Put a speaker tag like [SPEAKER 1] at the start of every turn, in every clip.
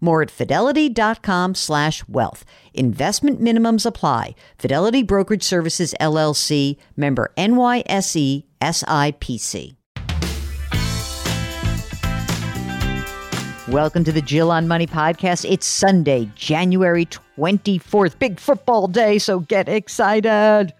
[SPEAKER 1] More at fidelity.com slash wealth. Investment minimums apply. Fidelity Brokerage Services LLC, member NYSE SIPC. Welcome to the Jill on Money podcast. It's Sunday, January 24th, big football day, so get excited.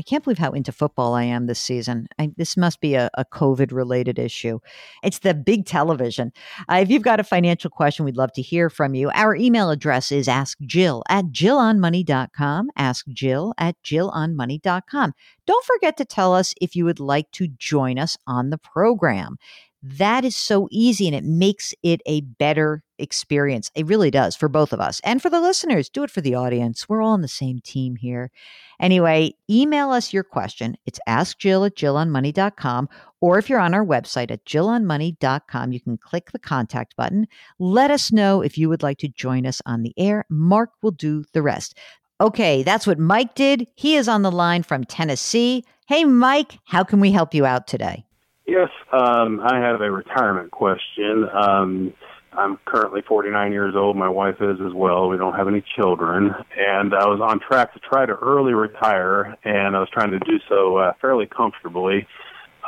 [SPEAKER 1] I can't believe how into football I am this season. I, this must be a, a COVID related issue. It's the big television. Uh, if you've got a financial question, we'd love to hear from you. Our email address is askjill at jillonmoney.com. Ask Jill at jillonmoney.com. Don't forget to tell us if you would like to join us on the program. That is so easy and it makes it a better experience. It really does for both of us and for the listeners. Do it for the audience. We're all on the same team here. Anyway, email us your question. It's askjill at jillonmoney.com. Or if you're on our website at jillonmoney.com, you can click the contact button. Let us know if you would like to join us on the air. Mark will do the rest. Okay, that's what Mike did. He is on the line from Tennessee. Hey, Mike, how can we help you out today?
[SPEAKER 2] Yes, um, I have a retirement question. Um, I'm currently 49 years old. My wife is as well. We don't have any children, and I was on track to try to early retire, and I was trying to do so uh, fairly comfortably.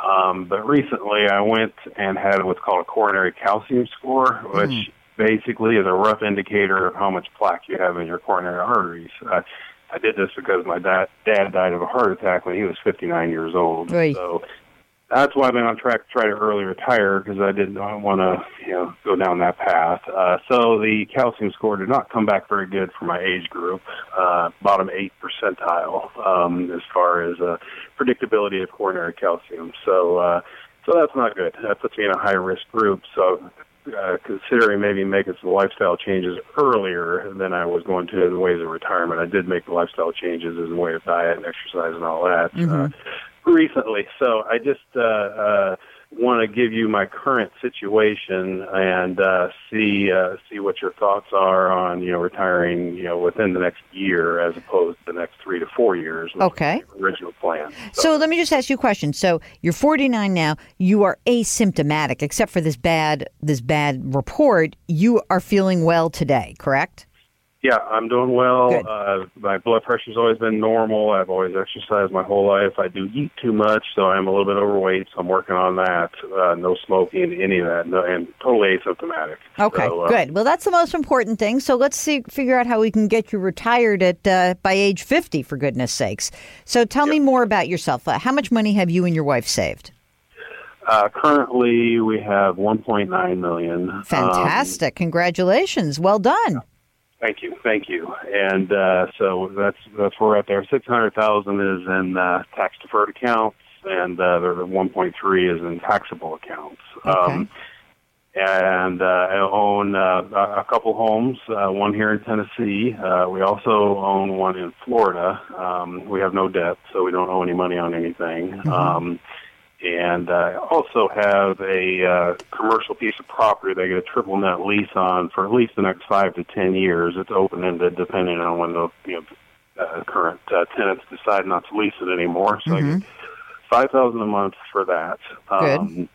[SPEAKER 2] Um, but recently, I went and had what's called a coronary calcium score, which mm. basically is a rough indicator of how much plaque you have in your coronary arteries. Uh, I did this because my dad, dad died of a heart attack when he was 59 years old.
[SPEAKER 1] Right.
[SPEAKER 2] So that's why I've been on track to try to early retire because I didn't want to, you know, go down that path. Uh, so the calcium score did not come back very good for my age group, uh, bottom eight percentile um, as far as uh, predictability of coronary calcium. So, uh, so that's not good. That puts me in a high risk group. So. Uh, considering maybe making some lifestyle changes earlier than I was going to in the ways of retirement. I did make the lifestyle changes as a way of diet and exercise and all that. Mm-hmm. Uh, recently. So I just uh, uh, want to give you my current situation and uh, see uh, see what your thoughts are on you know retiring you know within the next year as opposed to the next three to four years.
[SPEAKER 1] Okay.
[SPEAKER 2] original plan.
[SPEAKER 1] So. so let me just ask you a question. So you're 49 now. You are asymptomatic, except for this bad this bad report. You are feeling well today, correct?
[SPEAKER 2] Yeah, I'm doing well. Uh, my blood pressure's always been normal. I've always exercised my whole life. I do eat too much, so I'm a little bit overweight. So I'm working on that. Uh, no smoking, any of that, no, and totally asymptomatic.
[SPEAKER 1] Okay,
[SPEAKER 2] so, uh,
[SPEAKER 1] good. Well, that's the most important thing. So let's see, figure out how we can get you retired at uh, by age 50, for goodness sakes. So tell me more about yourself. Uh, how much money have you and your wife saved?
[SPEAKER 2] Uh, currently, we have 1.9 million.
[SPEAKER 1] Fantastic! Um, Congratulations. Well done.
[SPEAKER 2] Thank you, thank you. And uh, so that's that's where we're at there. Six hundred thousand is in uh, tax deferred accounts, and uh, the one point three is in taxable accounts.
[SPEAKER 1] Okay. Um,
[SPEAKER 2] and uh, I own uh, a couple homes, uh, one here in Tennessee. Uh, we also own one in Florida. Um, we have no debt, so we don't owe any money on anything. Mm-hmm. Um, and I also have a uh, commercial piece of property that I get a triple net lease on for at least the next five to ten years. It's open ended depending on when the you know uh, current uh, tenants decide not to lease it anymore. So mm-hmm. I get five thousand a month for that.
[SPEAKER 1] Good.
[SPEAKER 2] Um,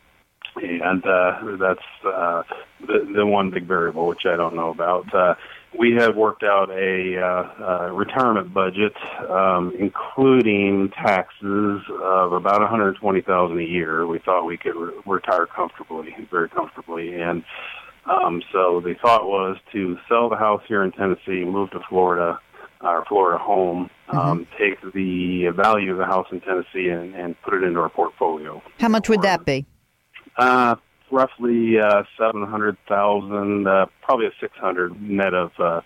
[SPEAKER 2] and uh, that's uh, the, the one big variable, which I don't know about. Uh, we have worked out a uh, uh, retirement budget, um, including taxes of about one hundred twenty thousand a year. We thought we could re- retire comfortably, very comfortably, and um, so the thought was to sell the house here in Tennessee, move to Florida, our Florida home, um, take the value of the house in Tennessee and, and put it into our portfolio.
[SPEAKER 1] How much would that be?
[SPEAKER 2] Uh, roughly uh, seven hundred thousand, uh, probably a six hundred net of uh,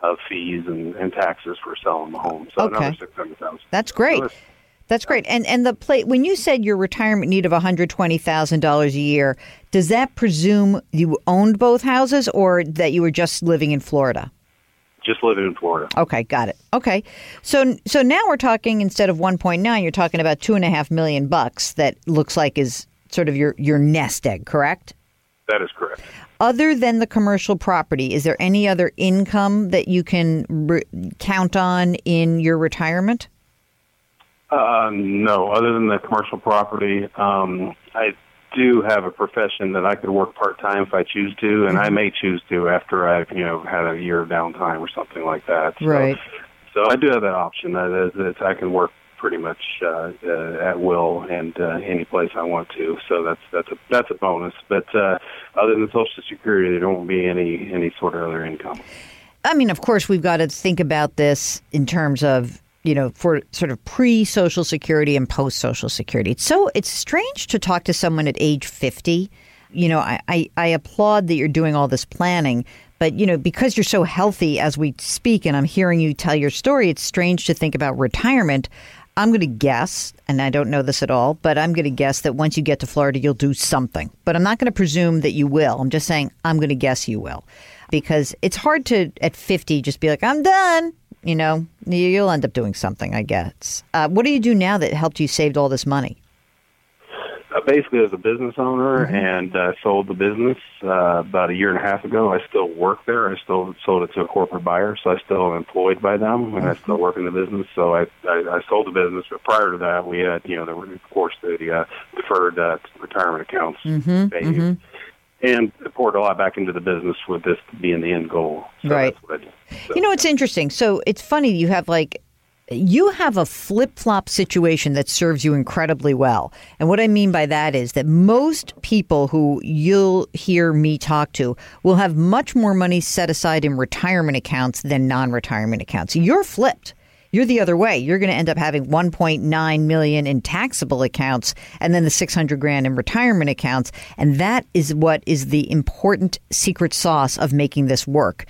[SPEAKER 2] of fees and, and taxes for selling the home. So
[SPEAKER 1] Okay.
[SPEAKER 2] another six hundred thousand.
[SPEAKER 1] That's great. That's great. And and the plate when you said your retirement need of one hundred twenty thousand dollars a year, does that presume you owned both houses or that you were just living in Florida?
[SPEAKER 2] Just living in Florida.
[SPEAKER 1] Okay, got it. Okay, so so now we're talking instead of one point nine, you're talking about two and a half million bucks. That looks like is sort of your your nest egg, correct?
[SPEAKER 2] That is correct.
[SPEAKER 1] Other than the commercial property, is there any other income that you can re- count on in your retirement?
[SPEAKER 2] Uh, no, other than the commercial property, um, I do have a profession that I could work part time if I choose to, and I may choose to after I've you know had a year of downtime or something like that. So,
[SPEAKER 1] Right.
[SPEAKER 2] So I do have that option. That is, that I can work pretty much uh, uh, at will and uh, any place I want to. So that's that's a that's a bonus. But uh, other than Social Security, there won't be any any sort of other income.
[SPEAKER 1] I mean, of course, we've got to think about this in terms of you know for sort of pre Social Security and post Social Security. So it's strange to talk to someone at age fifty. You know, I, I, I applaud that you're doing all this planning, but you know because you're so healthy as we speak, and I'm hearing you tell your story, it's strange to think about retirement. I'm going to guess, and I don't know this at all, but I'm going to guess that once you get to Florida, you'll do something. But I'm not going to presume that you will. I'm just saying I'm going to guess you will because it's hard to at 50 just be like i'm done you know You- you'll end up doing something i guess uh, what do you do now that helped you saved all this money
[SPEAKER 2] basically, as a business owner, and uh, sold the business uh, about a year and a half ago. I still work there. I still sold it to a corporate buyer, so I still am employed by them, and I still work in the business. So I, I, I sold the business, but prior to that, we had, you know, there were, of course, the uh, deferred uh, retirement accounts saved, and poured a lot back into the business with this being the end goal. So
[SPEAKER 1] Right.
[SPEAKER 2] That's what I did. So-
[SPEAKER 1] you know it's interesting so it's funny you have like you have a flip-flop situation that serves you incredibly well and what i mean by that is that most people who you'll hear me talk to will have much more money set aside in retirement accounts than non-retirement accounts you're flipped you're the other way. You're going to end up having 1.9 million in taxable accounts and then the 600 grand in retirement accounts, and that is what is the important secret sauce of making this work.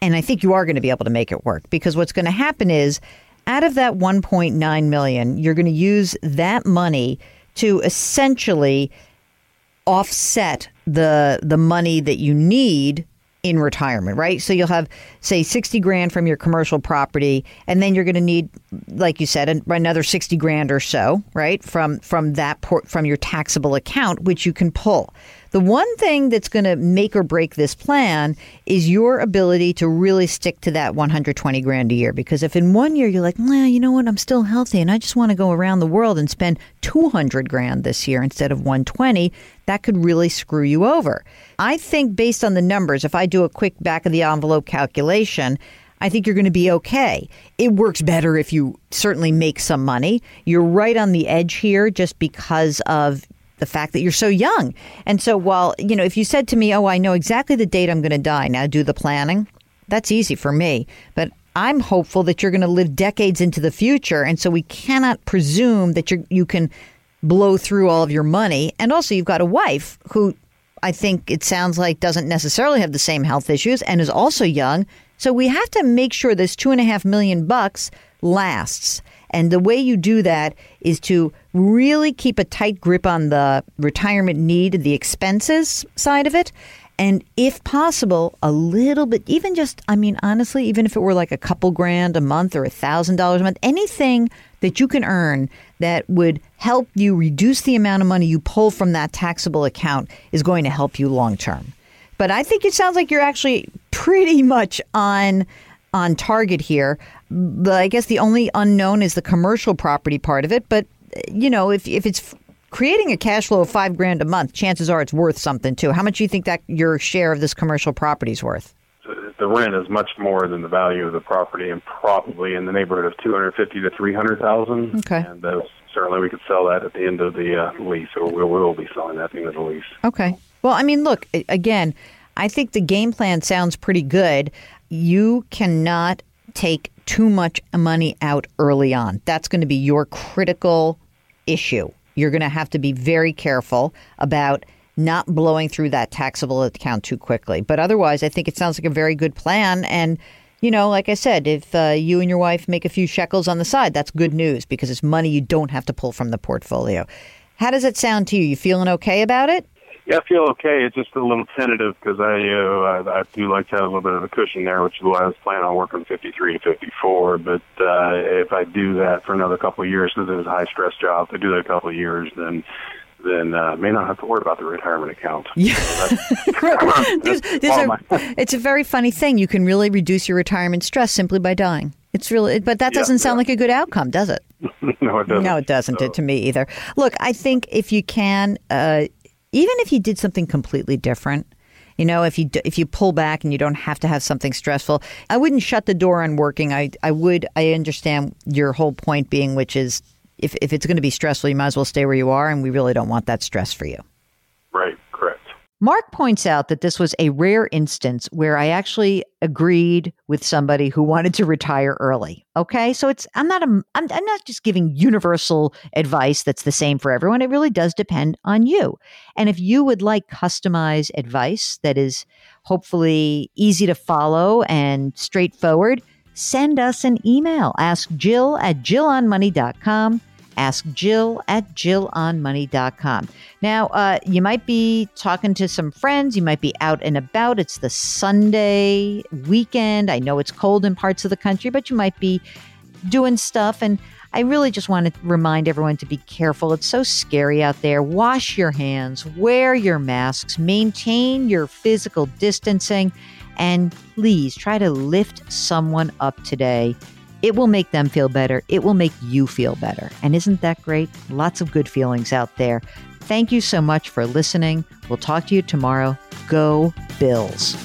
[SPEAKER 1] And I think you are going to be able to make it work because what's going to happen is out of that 1.9 million, you're going to use that money to essentially offset the the money that you need in retirement, right? So you'll have say 60 grand from your commercial property and then you're going to need like you said another 60 grand or so, right? From from that port from your taxable account which you can pull. The one thing that's going to make or break this plan is your ability to really stick to that 120 grand a year. Because if in one year you're like, nah, you know what, I'm still healthy and I just want to go around the world and spend 200 grand this year instead of 120, that could really screw you over. I think based on the numbers, if I do a quick back of the envelope calculation, I think you're going to be okay. It works better if you certainly make some money. You're right on the edge here just because of the fact that you're so young. And so while, you know, if you said to me, "Oh, I know exactly the date I'm going to die. Now do the planning." That's easy for me, but I'm hopeful that you're going to live decades into the future, and so we cannot presume that you you can blow through all of your money. And also, you've got a wife who I think it sounds like doesn't necessarily have the same health issues and is also young. So we have to make sure this two and a half million bucks lasts. And the way you do that is to really keep a tight grip on the retirement need, the expenses side of it. And if possible, a little bit, even just, I mean, honestly, even if it were like a couple grand a month or a thousand dollars a month, anything that you can earn that would help you reduce the amount of money you pull from that taxable account is going to help you long term. But I think it sounds like you're actually pretty much on on target here. I guess the only unknown is the commercial property part of it. But you know, if if it's creating a cash flow of five grand a month, chances are it's worth something too. How much do you think that your share of this commercial property is worth?
[SPEAKER 2] The rent is much more than the value of the property, and probably in the neighborhood of two hundred fifty to three hundred thousand.
[SPEAKER 1] Okay.
[SPEAKER 2] And uh, certainly we could sell that at the end of the uh, lease, or we will be selling that at the end of the lease.
[SPEAKER 1] Okay. Well, I mean, look again. I think the game plan sounds pretty good. You cannot take too much money out early on. That's going to be your critical issue. You're going to have to be very careful about not blowing through that taxable account too quickly. But otherwise, I think it sounds like a very good plan. And, you know, like I said, if uh, you and your wife make a few shekels on the side, that's good news because it's money you don't have to pull from the portfolio. How does it sound to you? You feeling okay about it?
[SPEAKER 2] Yeah, I feel okay. It's just a little tentative because I, uh, I I do like to have a little bit of a cushion there, which is why I was planning on working 53 to 54. But uh, if I do that for another couple of years, because it's a high stress job, if I do that a couple of years, then then uh, may not have to worry about the retirement account.
[SPEAKER 1] Yeah. there's, there's a, it's a very funny thing. You can really reduce your retirement stress simply by dying. It's really, but that doesn't yeah, sound yeah. like a good outcome, does it?
[SPEAKER 2] no, it doesn't.
[SPEAKER 1] No, it doesn't. So. To me either. Look, I think if you can, uh, even if you did something completely different, you know, if you if you pull back and you don't have to have something stressful, I wouldn't shut the door on working. I I would I understand your whole point being, which is if if it's going to be stressful, you might as well stay where you are, and we really don't want that stress for you. Mark points out that this was a rare instance where I actually agreed with somebody who wanted to retire early. Okay, so it's I'm not a I'm, I'm not just giving universal advice that's the same for everyone. It really does depend on you. And if you would like customized advice that is hopefully easy to follow and straightforward, send us an email. Ask Jill at jillonmoney.com Ask Jill at jillonmoney.com. Now, uh, you might be talking to some friends. You might be out and about. It's the Sunday weekend. I know it's cold in parts of the country, but you might be doing stuff. And I really just want to remind everyone to be careful. It's so scary out there. Wash your hands, wear your masks, maintain your physical distancing, and please try to lift someone up today it will make them feel better. It will make you feel better. And isn't that great? Lots of good feelings out there. Thank you so much for listening. We'll talk to you tomorrow. Go Bills.